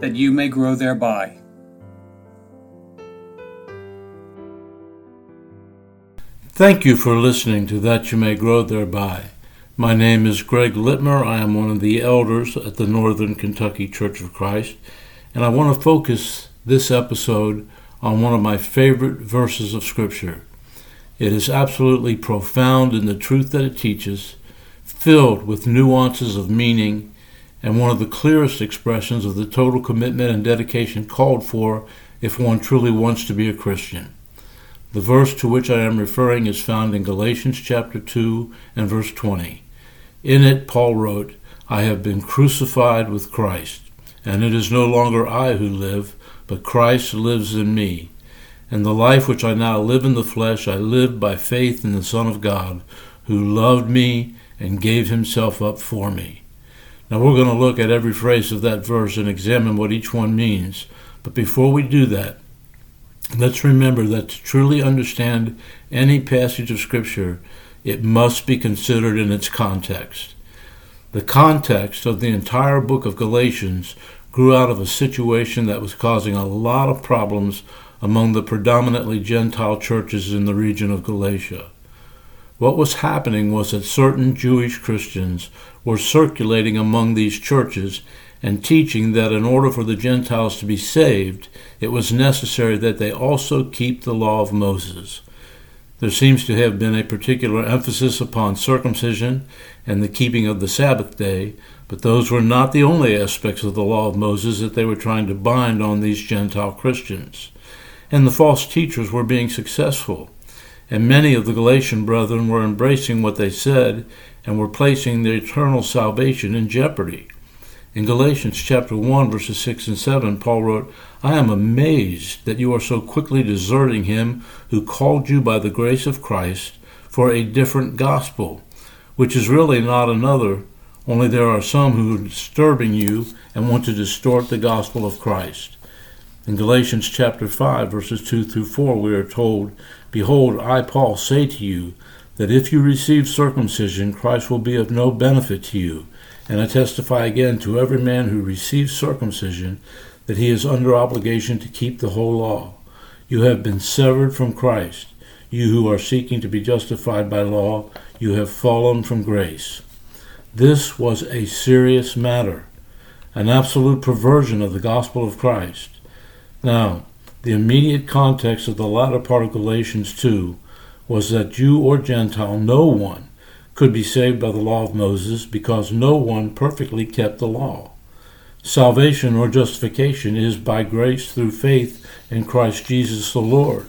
that you may grow thereby. Thank you for listening to That You May Grow Thereby. My name is Greg Littmer. I am one of the elders at the Northern Kentucky Church of Christ, and I want to focus this episode on one of my favorite verses of Scripture. It is absolutely profound in the truth that it teaches, filled with nuances of meaning and one of the clearest expressions of the total commitment and dedication called for if one truly wants to be a Christian. The verse to which I am referring is found in Galatians chapter 2 and verse 20. In it, Paul wrote, I have been crucified with Christ, and it is no longer I who live, but Christ lives in me. And the life which I now live in the flesh, I live by faith in the Son of God, who loved me and gave himself up for me. Now we're going to look at every phrase of that verse and examine what each one means. But before we do that, let's remember that to truly understand any passage of Scripture, it must be considered in its context. The context of the entire book of Galatians grew out of a situation that was causing a lot of problems among the predominantly Gentile churches in the region of Galatia. What was happening was that certain Jewish Christians were circulating among these churches and teaching that in order for the Gentiles to be saved, it was necessary that they also keep the law of Moses. There seems to have been a particular emphasis upon circumcision and the keeping of the Sabbath day, but those were not the only aspects of the law of Moses that they were trying to bind on these Gentile Christians. And the false teachers were being successful and many of the Galatian brethren were embracing what they said and were placing their eternal salvation in jeopardy. In Galatians chapter 1 verses 6 and 7 Paul wrote, I am amazed that you are so quickly deserting him who called you by the grace of Christ for a different gospel, which is really not another, only there are some who are disturbing you and want to distort the gospel of Christ. In Galatians chapter 5 verses 2 through 4 we are told, Behold, I, Paul, say to you that if you receive circumcision, Christ will be of no benefit to you. And I testify again to every man who receives circumcision that he is under obligation to keep the whole law. You have been severed from Christ. You who are seeking to be justified by law, you have fallen from grace. This was a serious matter, an absolute perversion of the gospel of Christ. Now, the immediate context of the latter part of Galatians 2 was that Jew or Gentile, no one could be saved by the law of Moses because no one perfectly kept the law. Salvation or justification is by grace through faith in Christ Jesus the Lord.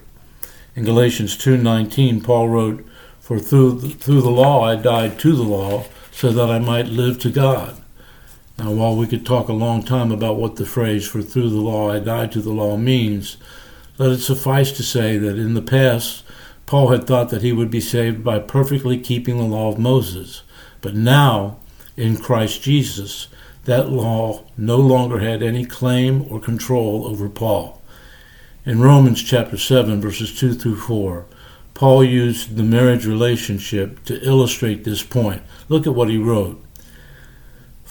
In Galatians 2:19 Paul wrote, "For through the, through the law I died to the law so that I might live to God." Now, while we could talk a long time about what the phrase for through the law I died to the law means, let it suffice to say that in the past, Paul had thought that he would be saved by perfectly keeping the law of Moses. But now, in Christ Jesus, that law no longer had any claim or control over Paul. In Romans chapter 7, verses 2 through 4, Paul used the marriage relationship to illustrate this point. Look at what he wrote.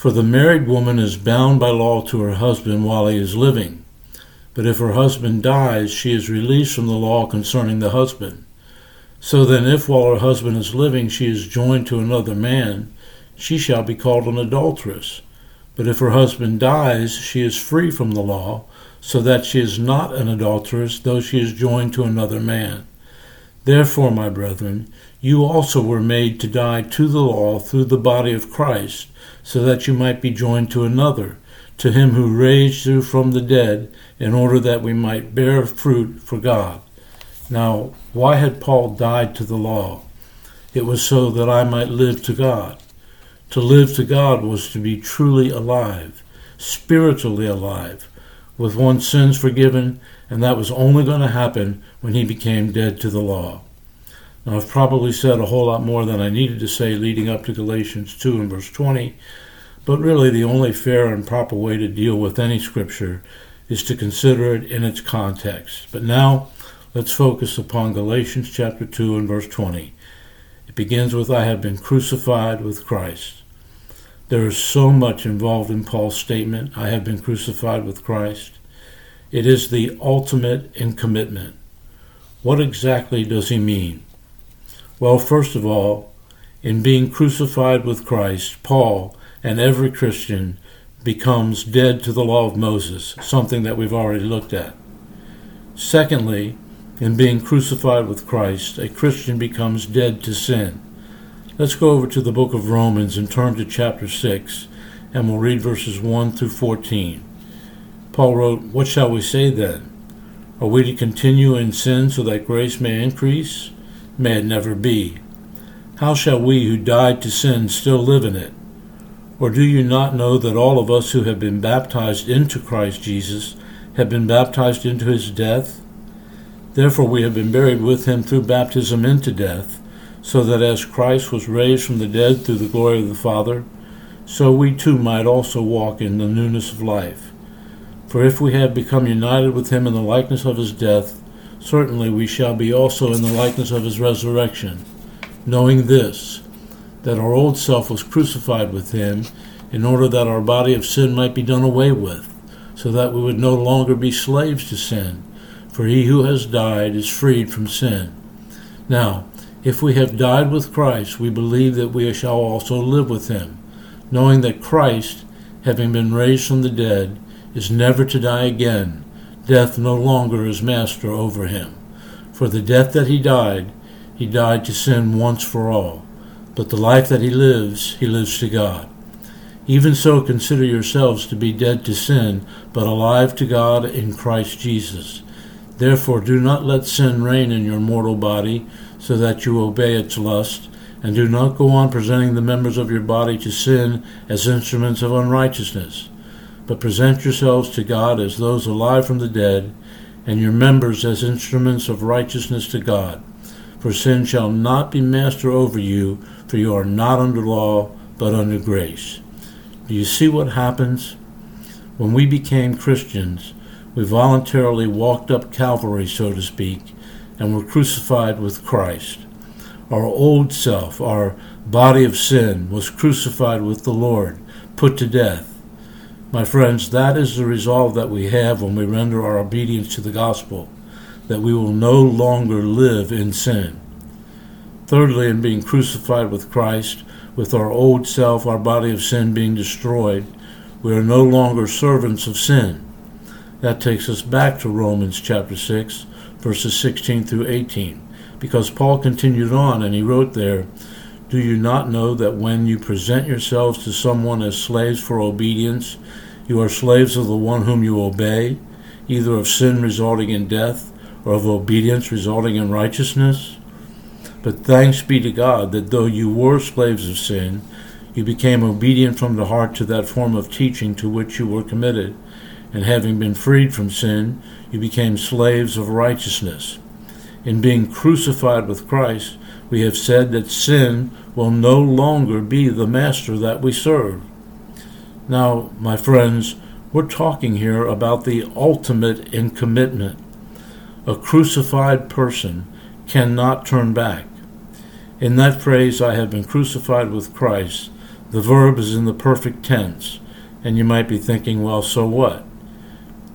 For the married woman is bound by law to her husband while he is living. But if her husband dies, she is released from the law concerning the husband. So then, if while her husband is living she is joined to another man, she shall be called an adulteress. But if her husband dies, she is free from the law, so that she is not an adulteress, though she is joined to another man. Therefore, my brethren, you also were made to die to the law through the body of Christ so that you might be joined to another, to him who raised you from the dead, in order that we might bear fruit for God. Now, why had Paul died to the law? It was so that I might live to God. To live to God was to be truly alive, spiritually alive, with one's sins forgiven, and that was only going to happen when he became dead to the law. Now, I've probably said a whole lot more than I needed to say leading up to Galatians 2 and verse 20, but really the only fair and proper way to deal with any scripture is to consider it in its context. But now, let's focus upon Galatians chapter 2 and verse 20. It begins with, I have been crucified with Christ. There is so much involved in Paul's statement, I have been crucified with Christ. It is the ultimate in commitment. What exactly does he mean? Well, first of all, in being crucified with Christ, Paul and every Christian becomes dead to the law of Moses, something that we've already looked at. Secondly, in being crucified with Christ, a Christian becomes dead to sin. Let's go over to the book of Romans and turn to chapter 6, and we'll read verses 1 through 14. Paul wrote, What shall we say then? Are we to continue in sin so that grace may increase? May it never be. How shall we who died to sin still live in it? Or do you not know that all of us who have been baptized into Christ Jesus have been baptized into his death? Therefore we have been buried with him through baptism into death, so that as Christ was raised from the dead through the glory of the Father, so we too might also walk in the newness of life. For if we have become united with him in the likeness of his death, certainly we shall be also in the likeness of his resurrection, knowing this, that our old self was crucified with him, in order that our body of sin might be done away with, so that we would no longer be slaves to sin. For he who has died is freed from sin. Now, if we have died with Christ, we believe that we shall also live with him, knowing that Christ, having been raised from the dead, is never to die again death no longer is master over him. For the death that he died, he died to sin once for all. But the life that he lives, he lives to God. Even so, consider yourselves to be dead to sin, but alive to God in Christ Jesus. Therefore, do not let sin reign in your mortal body, so that you obey its lust, and do not go on presenting the members of your body to sin as instruments of unrighteousness but present yourselves to God as those alive from the dead, and your members as instruments of righteousness to God. For sin shall not be master over you, for you are not under law, but under grace. Do you see what happens? When we became Christians, we voluntarily walked up Calvary, so to speak, and were crucified with Christ. Our old self, our body of sin, was crucified with the Lord, put to death. My friends, that is the resolve that we have when we render our obedience to the gospel, that we will no longer live in sin. Thirdly, in being crucified with Christ, with our old self, our body of sin being destroyed, we are no longer servants of sin. That takes us back to Romans chapter 6, verses 16 through 18, because Paul continued on and he wrote there, Do you not know that when you present yourselves to someone as slaves for obedience, you are slaves of the one whom you obey, either of sin resulting in death or of obedience resulting in righteousness. But thanks be to God that though you were slaves of sin, you became obedient from the heart to that form of teaching to which you were committed, and having been freed from sin, you became slaves of righteousness. In being crucified with Christ, we have said that sin will no longer be the master that we serve. Now, my friends, we're talking here about the ultimate in commitment. A crucified person cannot turn back. In that phrase, I have been crucified with Christ, the verb is in the perfect tense, and you might be thinking, well, so what?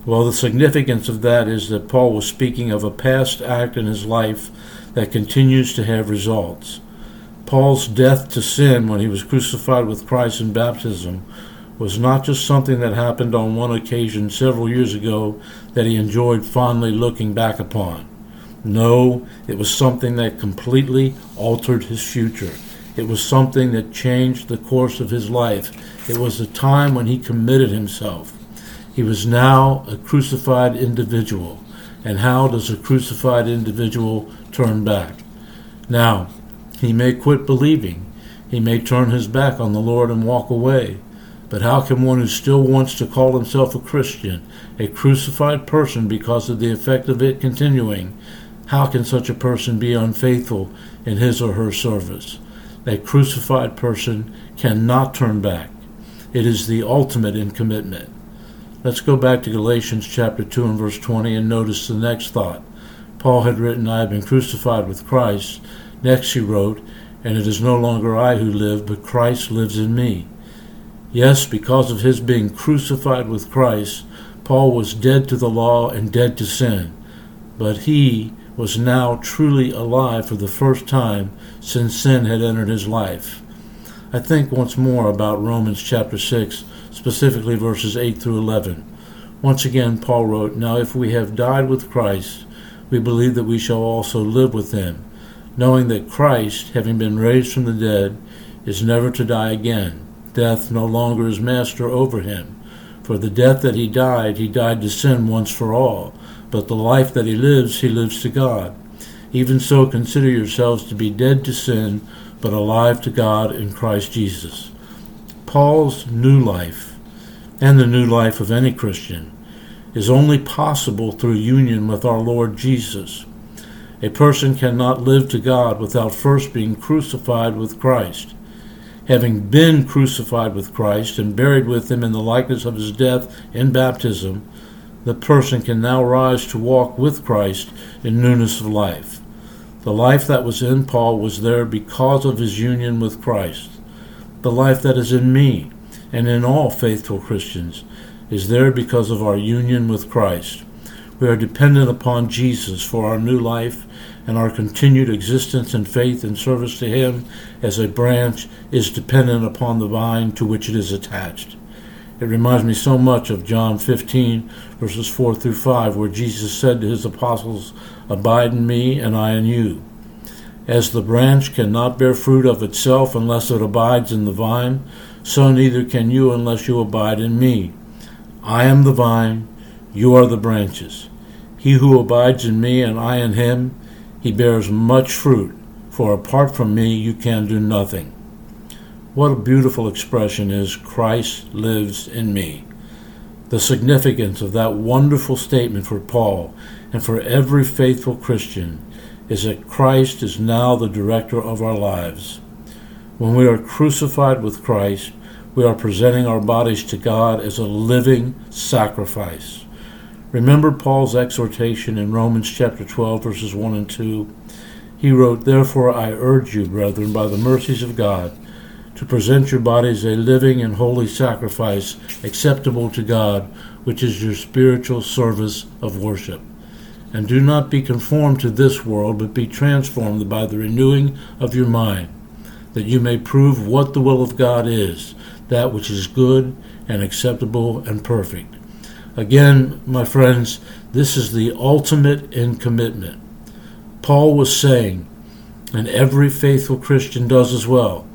Well, the significance of that is that Paul was speaking of a past act in his life that continues to have results. Paul's death to sin when he was crucified with Christ in baptism was not just something that happened on one occasion several years ago that he enjoyed fondly looking back upon. No, it was something that completely altered his future. It was something that changed the course of his life. It was a time when he committed himself. He was now a crucified individual. And how does a crucified individual turn back? Now, he may quit believing. He may turn his back on the Lord and walk away. But how can one who still wants to call himself a Christian, a crucified person because of the effect of it continuing, how can such a person be unfaithful in his or her service? A crucified person cannot turn back. It is the ultimate in commitment. Let's go back to Galatians chapter 2 and verse 20 and notice the next thought. Paul had written, I have been crucified with Christ. Next he wrote, And it is no longer I who live, but Christ lives in me. Yes, because of his being crucified with Christ, Paul was dead to the law and dead to sin. But he was now truly alive for the first time since sin had entered his life. I think once more about Romans chapter 6, specifically verses 8 through 11. Once again, Paul wrote, Now if we have died with Christ, we believe that we shall also live with him, knowing that Christ, having been raised from the dead, is never to die again. Death no longer is master over him. For the death that he died, he died to sin once for all, but the life that he lives, he lives to God. Even so, consider yourselves to be dead to sin, but alive to God in Christ Jesus. Paul's new life, and the new life of any Christian, is only possible through union with our Lord Jesus. A person cannot live to God without first being crucified with Christ. Having been crucified with Christ and buried with him in the likeness of his death in baptism, the person can now rise to walk with Christ in newness of life. The life that was in Paul was there because of his union with Christ. The life that is in me and in all faithful Christians is there because of our union with Christ. We are dependent upon Jesus for our new life, and our continued existence and faith and service to Him as a branch is dependent upon the vine to which it is attached. It reminds me so much of John 15, verses 4 through 5, where Jesus said to His apostles, Abide in me, and I in you. As the branch cannot bear fruit of itself unless it abides in the vine, so neither can you unless you abide in me. I am the vine, you are the branches. He who abides in me and I in him, he bears much fruit, for apart from me you can do nothing. What a beautiful expression is Christ lives in me. The significance of that wonderful statement for Paul and for every faithful Christian is that Christ is now the director of our lives. When we are crucified with Christ, we are presenting our bodies to God as a living sacrifice. Remember Paul's exhortation in Romans chapter 12, verses 1 and 2. He wrote, Therefore I urge you, brethren, by the mercies of God, to present your bodies a living and holy sacrifice acceptable to God, which is your spiritual service of worship. And do not be conformed to this world, but be transformed by the renewing of your mind, that you may prove what the will of God is that which is good and acceptable and perfect. Again, my friends, this is the ultimate in commitment. Paul was saying, and every faithful Christian does as well,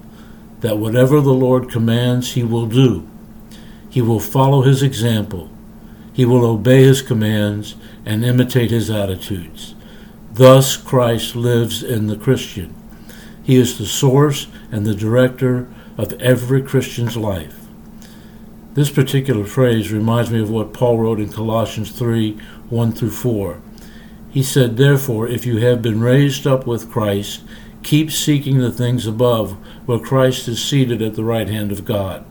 that whatever the Lord commands, he will do. He will follow his example. He will obey his commands and imitate his attitudes. Thus, Christ lives in the Christian. He is the source and the director of every Christian's life. This particular phrase reminds me of what Paul wrote in Colossians 3 1 through 4. He said, Therefore, if you have been raised up with Christ, keep seeking the things above, where Christ is seated at the right hand of God.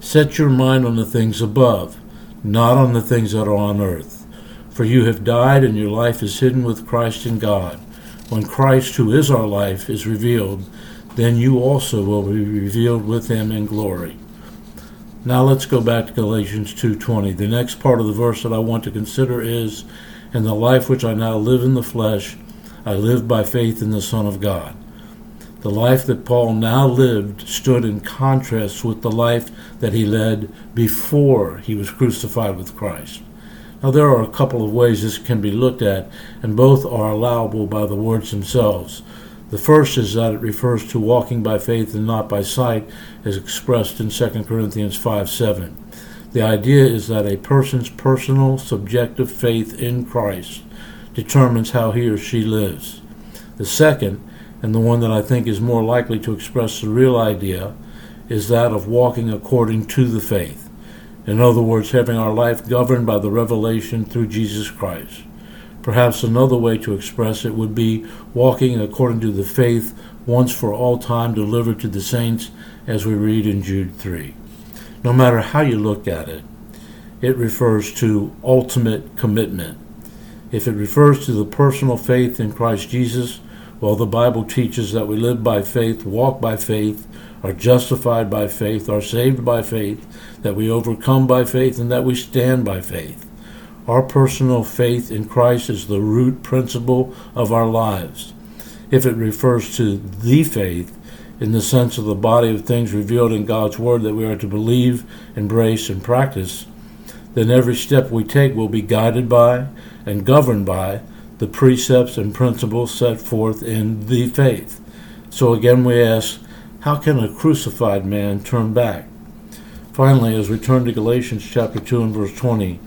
Set your mind on the things above, not on the things that are on earth. For you have died, and your life is hidden with Christ in God. When Christ, who is our life, is revealed, then you also will be revealed with him in glory. Now let's go back to Galatians 2:20. The next part of the verse that I want to consider is in the life which I now live in the flesh, I live by faith in the Son of God. The life that Paul now lived stood in contrast with the life that he led before he was crucified with Christ. Now, there are a couple of ways this can be looked at, and both are allowable by the words themselves. The first is that it refers to walking by faith and not by sight, as expressed in 2 Corinthians 5 7. The idea is that a person's personal, subjective faith in Christ determines how he or she lives. The second, and the one that I think is more likely to express the real idea, is that of walking according to the faith. In other words, having our life governed by the revelation through Jesus Christ. Perhaps another way to express it would be walking according to the faith once for all time delivered to the saints, as we read in Jude 3. No matter how you look at it, it refers to ultimate commitment. If it refers to the personal faith in Christ Jesus, well, the Bible teaches that we live by faith, walk by faith, are justified by faith, are saved by faith, that we overcome by faith, and that we stand by faith. Our personal faith in Christ is the root principle of our lives. If it refers to the faith, in the sense of the body of things revealed in God's Word that we are to believe, embrace, and practice, then every step we take will be guided by and governed by the precepts and principles set forth in the faith. So again, we ask, how can a crucified man turn back? Finally, as we turn to Galatians chapter 2 and verse 20,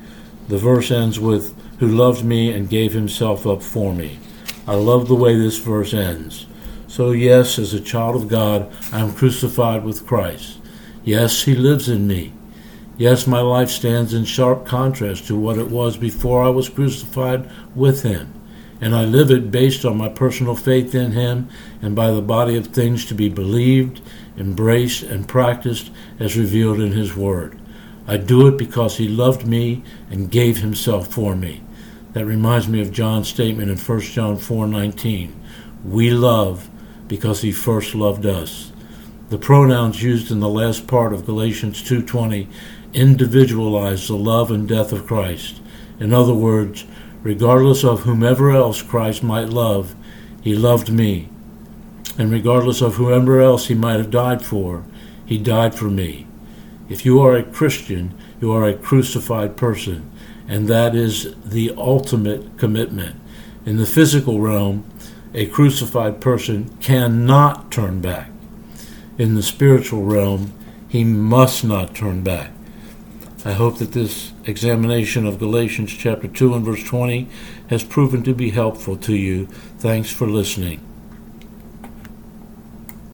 the verse ends with, Who loved me and gave himself up for me. I love the way this verse ends. So, yes, as a child of God, I am crucified with Christ. Yes, He lives in me. Yes, my life stands in sharp contrast to what it was before I was crucified with Him. And I live it based on my personal faith in Him and by the body of things to be believed, embraced, and practiced as revealed in His Word. I do it because He loved me and gave Himself for me. That reminds me of John's statement in 1 John 4:19. We love because he first loved us. The pronouns used in the last part of Galatians 2:20 individualize the love and death of Christ. In other words, regardless of whomever else Christ might love, he loved me. And regardless of whoever else he might have died for, he died for me. If you are a Christian, you are a crucified person, and that is the ultimate commitment. In the physical realm, a crucified person cannot turn back. In the spiritual realm, he must not turn back. I hope that this examination of Galatians chapter 2 and verse 20 has proven to be helpful to you. Thanks for listening.